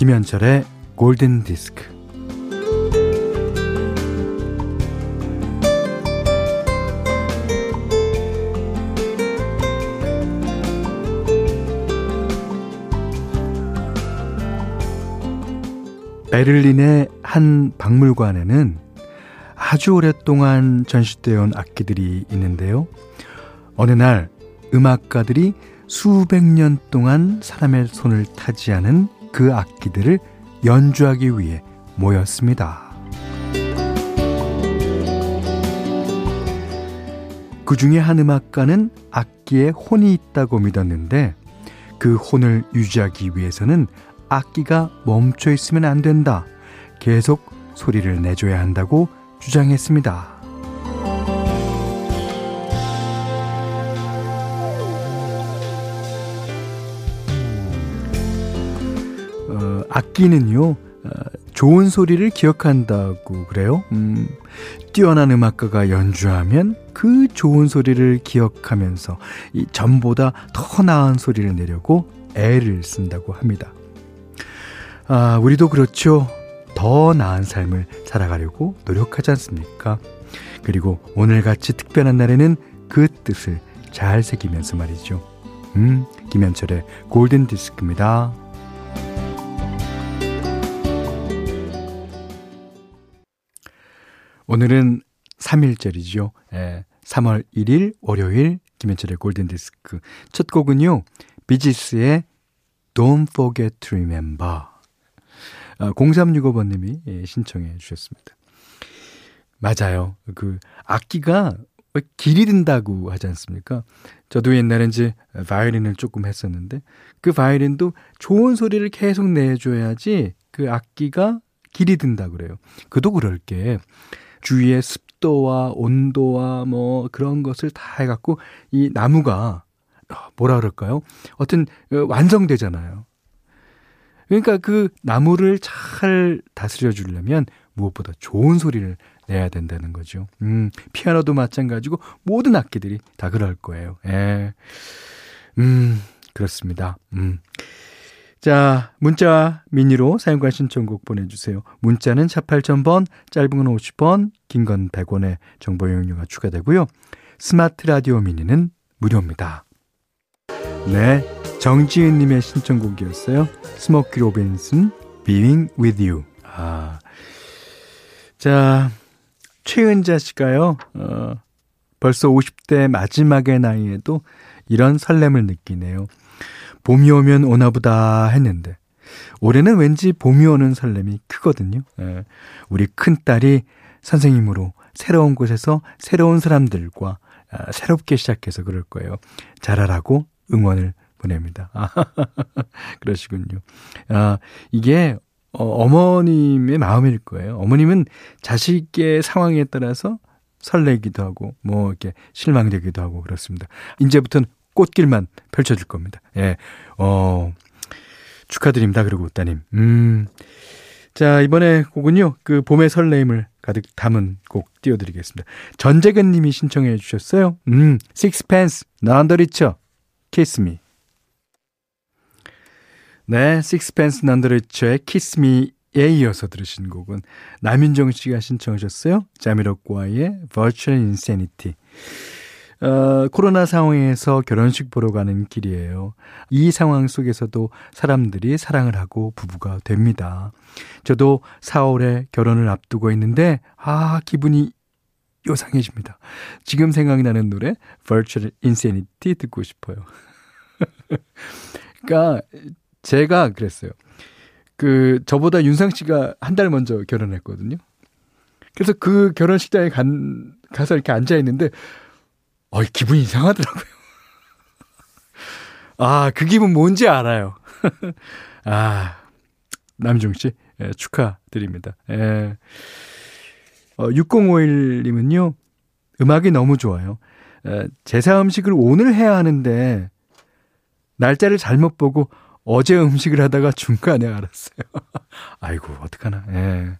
김현철의 골든 디스크. 베를린의 한 박물관에는 아주 오랫동안 전시되어 온 악기들이 있는데요. 어느 날 음악가들이 수백 년 동안 사람의 손을 타지 않은 그 악기들을 연주하기 위해 모였습니다. 그 중에 한 음악가는 악기에 혼이 있다고 믿었는데 그 혼을 유지하기 위해서는 악기가 멈춰 있으면 안 된다. 계속 소리를 내줘야 한다고 주장했습니다. 악기는요, 어, 좋은 소리를 기억한다고 그래요. 음, 뛰어난 음악가가 연주하면 그 좋은 소리를 기억하면서 이 전보다 더 나은 소리를 내려고 애를 쓴다고 합니다. 아, 우리도 그렇죠. 더 나은 삶을 살아가려고 노력하지 않습니까? 그리고 오늘같이 특별한 날에는 그 뜻을 잘 새기면서 말이죠. 음, 김현철의 골든 디스크입니다. 오늘은 3일절이죠. 예, 3월 1일 월요일 김현철의 골든 디스크. 첫 곡은요. 비지스의 Don't Forget to Remember. 아, 0365번님이 예, 신청해 주셨습니다. 맞아요. 그 악기가 왜 길이 든다고 하지 않습니까? 저도 옛날에 이제 바이올린을 조금 했었는데 그 바이올린도 좋은 소리를 계속 내줘야지 그 악기가 길이 든다 그래요. 그도 그럴 게 주위의 습도와 온도와 뭐 그런 것을 다 해갖고 이 나무가 뭐라 그럴까요? 어떤 완성되잖아요. 그러니까 그 나무를 잘 다스려 주려면 무엇보다 좋은 소리를 내야 된다는 거죠. 음, 피아노도 마찬가지고 모든 악기들이 다 그럴 거예요. 예. 음, 그렇습니다. 음. 자, 문자 미니로 사용과 신청곡 보내주세요. 문자는 4 8000번, 짧은 건 50원, 긴 건 100원의 정보 이용료가 추가되고요. 스마트 라디오 미니는 무료입니다. 네, 정지은님의 신청곡이었어요. 스모키 로빈슨, Being With You. 아, 자, 최은자 씨가요, 어, 벌써 50대 마지막의 나이에도 이런 설렘을 느끼네요. 봄이 오면 오나 보다 했는데, 올해는 왠지 봄이 오는 설렘이 크거든요. 예, 우리 큰딸이 선생님으로 새로운 곳에서 새로운 사람들과 아, 새롭게 시작해서 그럴 거예요. 잘하라고 응원을 보냅니다. 아, 그러시군요. 아, 이게 어, 어머님의 마음일 거예요. 어머님은 자식의 상황에 따라서 설레기도 하고, 뭐, 이렇게 실망되기도 하고, 그렇습니다. 이제부터는 꽃길만 펼쳐질 겁니다. 예, 어, 축하드립니다. 그리고 따님. 음. 자, 이번에 곡은요, 그 봄의 설레임을 가득 담은 곡 띄워드리겠습니다. 전재근 님이 신청해 주셨어요. 음, 식스펜스, 난더리처, 키스미. 네, 식스펜스 난더리처의 키스미에 이어서 들으신 곡은 남윤정 씨가 신청하셨어요. 자미로과의 Virtual Insanity. 어, 코로나 상황에서 결혼식 보러 가는 길이에요. 이 상황 속에서도 사람들이 사랑을 하고 부부가 됩니다. 저도 4월에 결혼을 앞두고 있는데, 아, 기분이 요상해집니다. 지금 생각이 나는 노래, Virtual Insanity 듣고 싶어요. 그러니까, 제가 그랬어요. 그, 저보다 윤상 씨가 한 달 먼저 결혼했거든요. 그래서 그 결혼식장에 간, 가서 이렇게 앉아있는데, 어, 기분이 이상하더라고요. 아, 그 기분 뭔지 알아요. 아, 남중 씨, 예, 축하드립니다. 예. 어, 6051님은요, 음악이 너무 좋아요. 에, 제사 음식을 오늘 해야 하는데, 날짜를 잘못 보고 어제 음식을 하다가 중간에 알았어요. 아이고, 어떡하나. 예.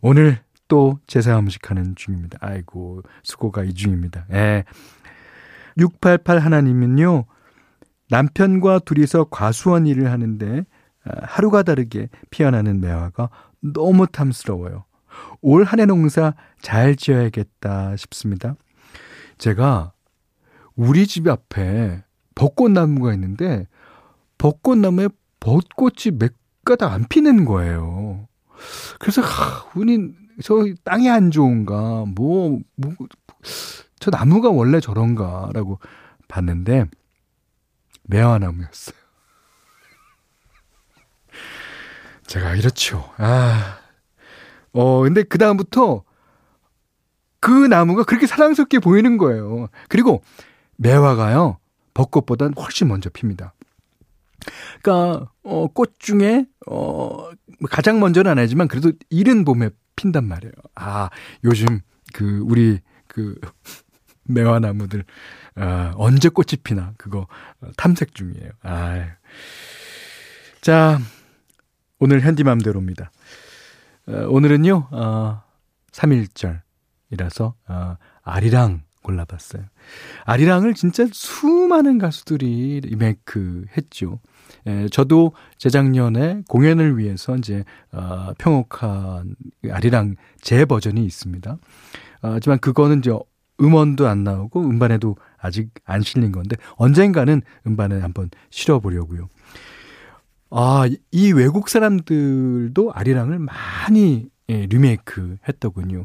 오늘 또 제사 음식하는 중입니다. 아이고, 수고가 이 중입니다. 예. 688 하나님은요, 남편과 둘이서 과수원 일을 하는데, 하루가 다르게 피어나는 매화가 너무 탐스러워요. 올 한해 농사 잘 지어야겠다 싶습니다. 제가 우리 집 앞에 벚꽃나무가 있는데 벚꽃나무에 벚꽃이 몇 가닥 안 피는 거예요. 그래서 하, 운이 저 땅이 안 좋은가 뭐, 뭐, 저 나무가 원래 저런가라고 봤는데 매화나무였어요. 제가 이렇죠. 아. 어, 근데 그다음부터 그 나무가 그렇게 사랑스럽게 보이는 거예요. 그리고 매화가요, 벚꽃보단 훨씬 먼저 핍니다. 그러니까 어, 꽃 중에 어, 가장 먼저는 아니지만 그래도 이른 봄에 핀단 말이에요. 아, 요즘 그 우리 그 매화나무들 아, 언제 꽃이 피나 그거 탐색 중이에요. 아. 자, 오늘 현디맘대로입니다. 어, 오늘은요. 어, 3일절이라서 어, 아리랑 골라봤어요. 아리랑을 진짜 수많은 가수들이 리메이크 했죠. 예, 저도 재작년에 공연을 위해서 이제, 어, 평옥한 아리랑 제 버전이 있습니다. 어, 하지만 그거는 이제 음원도 안 나오고 음반에도 아직 안 실린 건데 언젠가는 음반에 한번 실어 보려고요. 아, 이 외국 사람들도 아리랑을 많이 예, 리메이크 했더군요.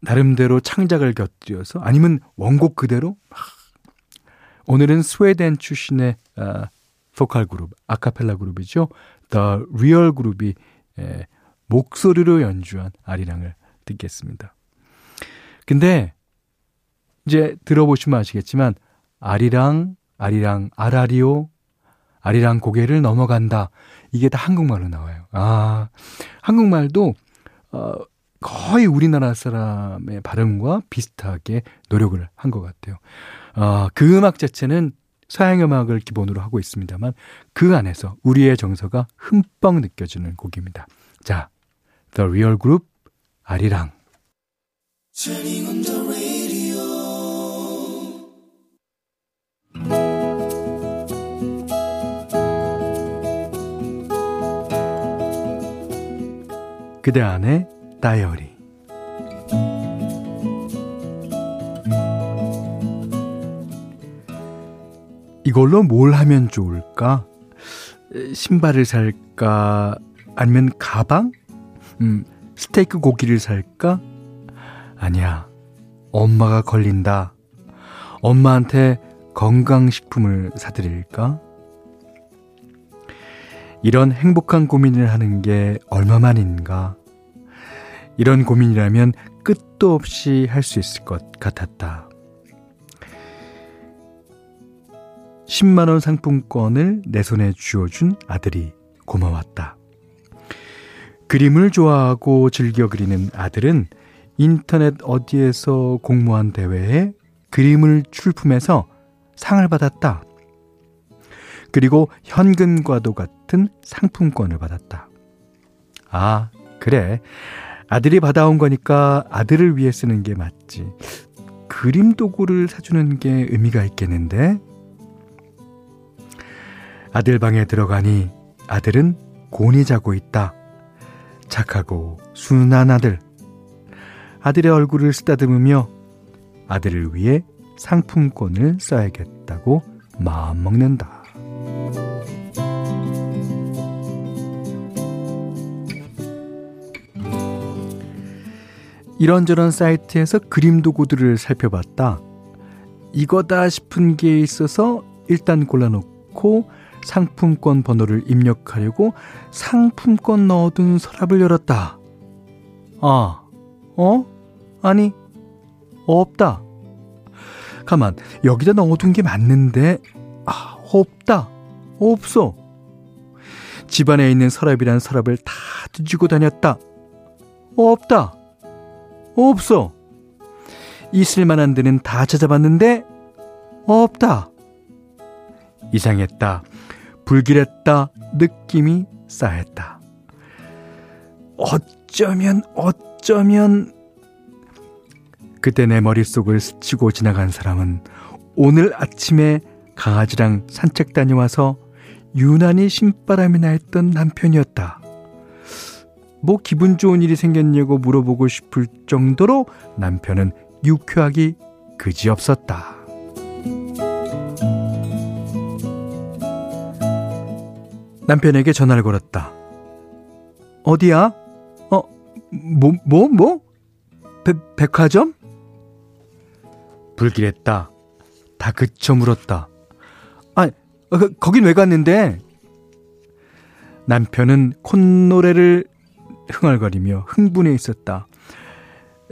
나름대로 창작을 곁들여서 아니면 원곡 그대로 오늘은 스웨덴 출신의 아, 보컬 그룹, 아카펠라 그룹이죠. The Real 그룹이 예, 목소리로 연주한 아리랑을 듣겠습니다. 근데 이제 들어보시면 아시겠지만 아리랑, 아리랑, 아라리오, 아리랑 고개를 넘어간다. 이게 다 한국말로 나와요. 아, 한국말도 어, 거의 우리나라 사람의 발음과 비슷하게 노력을 한 것 같아요. 어, 그 음악 자체는 서양 음악을 기본으로 하고 있습니다만 그 안에서 우리의 정서가 흠뻑 느껴지는 곡입니다. 자, The Real Group 아리랑. 그대 안에 다이어리 이걸로 뭘 하면 좋을까? 신발을 살까? 아니면 가방? 음, 스테이크 고기를 살까? 아니야. 엄마가 걸린다. 엄마한테 건강식품을 사드릴까? 이런 행복한 고민을 하는 게 얼마만인가? 이런 고민이라면 끝도 없이 할 수 있을 것 같았다. 10만원 상품권을 내 손에 쥐어준 아들이 고마웠다. 그림을 좋아하고 즐겨 그리는 아들은 인터넷 어디에서 공모한 대회에 그림을 출품해서 상을 받았다. 그리고 현금과도 같은 상품권을 받았다. 아, 그래. 아들이 받아온 거니까 아들을 위해 쓰는 게 맞지. 그림 도구를 사주는 게 의미가 있겠는데? 아들 방에 들어가니 아들은 곤히 자고 있다. 착하고 순한 아들. 아들의 얼굴을 쓰다듬으며 아들을 위해 상품권을 써야겠다고 마음 먹는다. 이런저런 사이트에서 그림 도구들을 살펴봤다. 이거다 싶은 게 있어서 일단 골라놓고 상품권 번호를 입력하려고 상품권 넣어둔 서랍을 열었다. 아, 어? 아니, 없다. 가만, 여기다 넣어둔 게 맞는데, 아, 없다. 없어. 집안에 있는 서랍이란 서랍을 다 뒤지고 다녔다. 없다. 없어. 있을 만한 데는 다 찾아봤는데, 없다. 이상했다. 불길했다. 느낌이 쌓였다. 어쩌면, 어쩌면, 그때 내 머릿속을 스치고 지나간 사람은 오늘 아침에 강아지랑 산책 다녀와서 유난히 신바람이 나 있던 남편이었다. 뭐 기분 좋은 일이 생겼냐고 물어보고 싶을 정도로 남편은 유쾌하기 그지없었다. 남편에게 전화를 걸었다. 어디야? 어, 뭐, 뭐, 뭐? 배, 백화점? 불길했다. 다 그쳐 물었다. 아, 어, 거긴 왜 갔는데? 남편은 콧노래를 흥얼거리며 흥분해 있었다.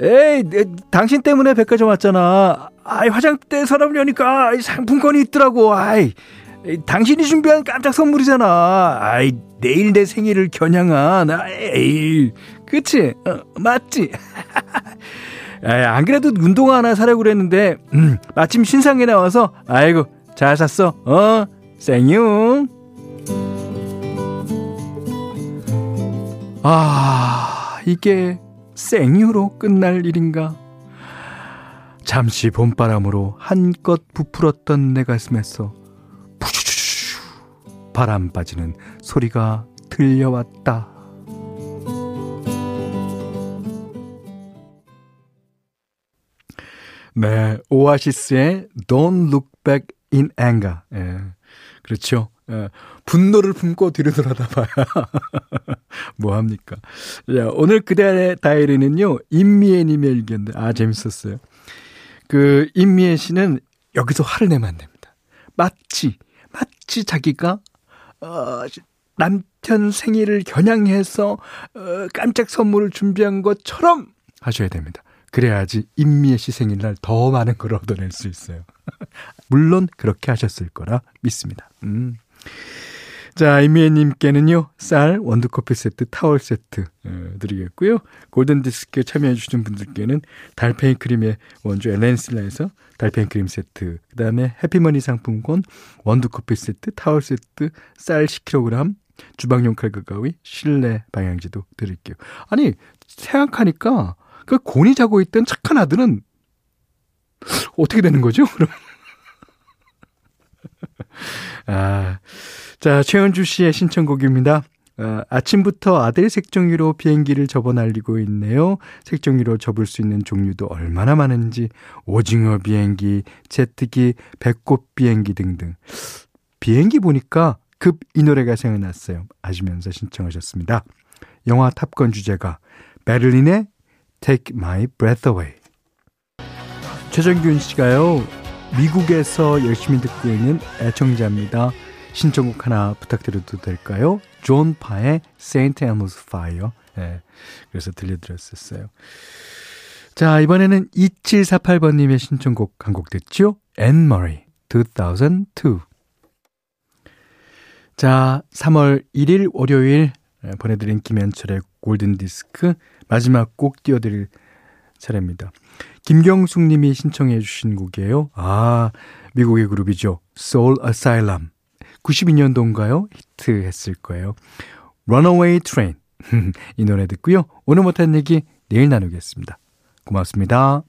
에이, 내, 당신 때문에 백화점 왔잖아. 아이, 화장대 서랍 여니까 상품권이 있더라고. 아이, 당신이 준비한 깜짝 선물이잖아. 아이, 내일 내 생일을 겨냥한, 아이, 그치? 어, 맞지? 에이, 안 그래도 운동화 하나 사려고 그랬는데, 음, 마침 신상에 나와서, 아이고, 잘 샀어. 어, 생유. 아, 이게 생유로 끝날 일인가? 잠시 봄바람으로 한껏 부풀었던 내 가슴에서 바람 빠지는 소리가 들려왔다. 네, 오아시스의 Don't Look Back in Anger. 예, 그렇죠. 예, 분노를 품고 뒤로 돌아다 봐야 뭐합니까. 자, 오늘 그대의 다이리는요, 임미애 님의 의견인데, 아, 재밌었어요. 그, 임미애 씨는 여기서 화를 내면 안 됩니다. 마치, 마치 자기가, 어, 남편 생일을 겨냥해서, 어, 깜짝 선물을 준비한 것처럼 하셔야 됩니다. 그래야지 임미애 씨 생일날 더 많은 걸 얻어낼 수 있어요. 물론 그렇게 하셨을 거라 믿습니다. 음. 자, 이미애님께는요, 쌀, 원두커피 세트, 타월 세트 어, 드리겠고요. 골든디스크에 참여해주신 분들께는 달팽이 크림의 원조 엘렌실라에서 달팽이 크림 세트, 그 다음에 해피머니 상품권, 원두커피 세트, 타월 세트, 쌀 10kg, 주방용 칼과 가위, 실내 방향지도 드릴게요. 아니, 생각하니까 그 곤이 자고 있던 착한 아들은 어떻게 되는 거죠? 그럼. 아, 자, 최현주 씨의 신청곡입니다. 아, 아침부터 아들 색종이로 비행기를 접어 날리고 있네요. 색종이로 접을 수 있는 종류도 얼마나 많은지 오징어 비행기, 제트기, 배꼽 비행기 등등. 비행기 보니까 급 이 노래가 생각났어요. 아시면서 신청하셨습니다. 영화 탑건 주제가 베를린의 Take My Breath Away. 최정균 씨가요. 미국에서 열심히 듣고 있는 애청자입니다. 신청곡 하나 부탁드려도 될까요? 존 파의 Saint Elmo's Fire. 네, 그래서 들려드렸었어요. 자, 이번에는 2748번님의 신청곡 한 곡 듣죠? Anne-Marie, 2002. 자, 3월 1일 월요일 보내드린 김현철의 골든디스크 마지막 곡 띄워드릴 차례입니다. 김경숙 님이 신청해 주신 곡이에요. 아, 미국의 그룹이죠. Soul Asylum. 92년도인가요? 히트했을 거예요. Runaway Train. 이 노래 듣고요. 오늘 못한 얘기 내일 나누겠습니다. 고맙습니다.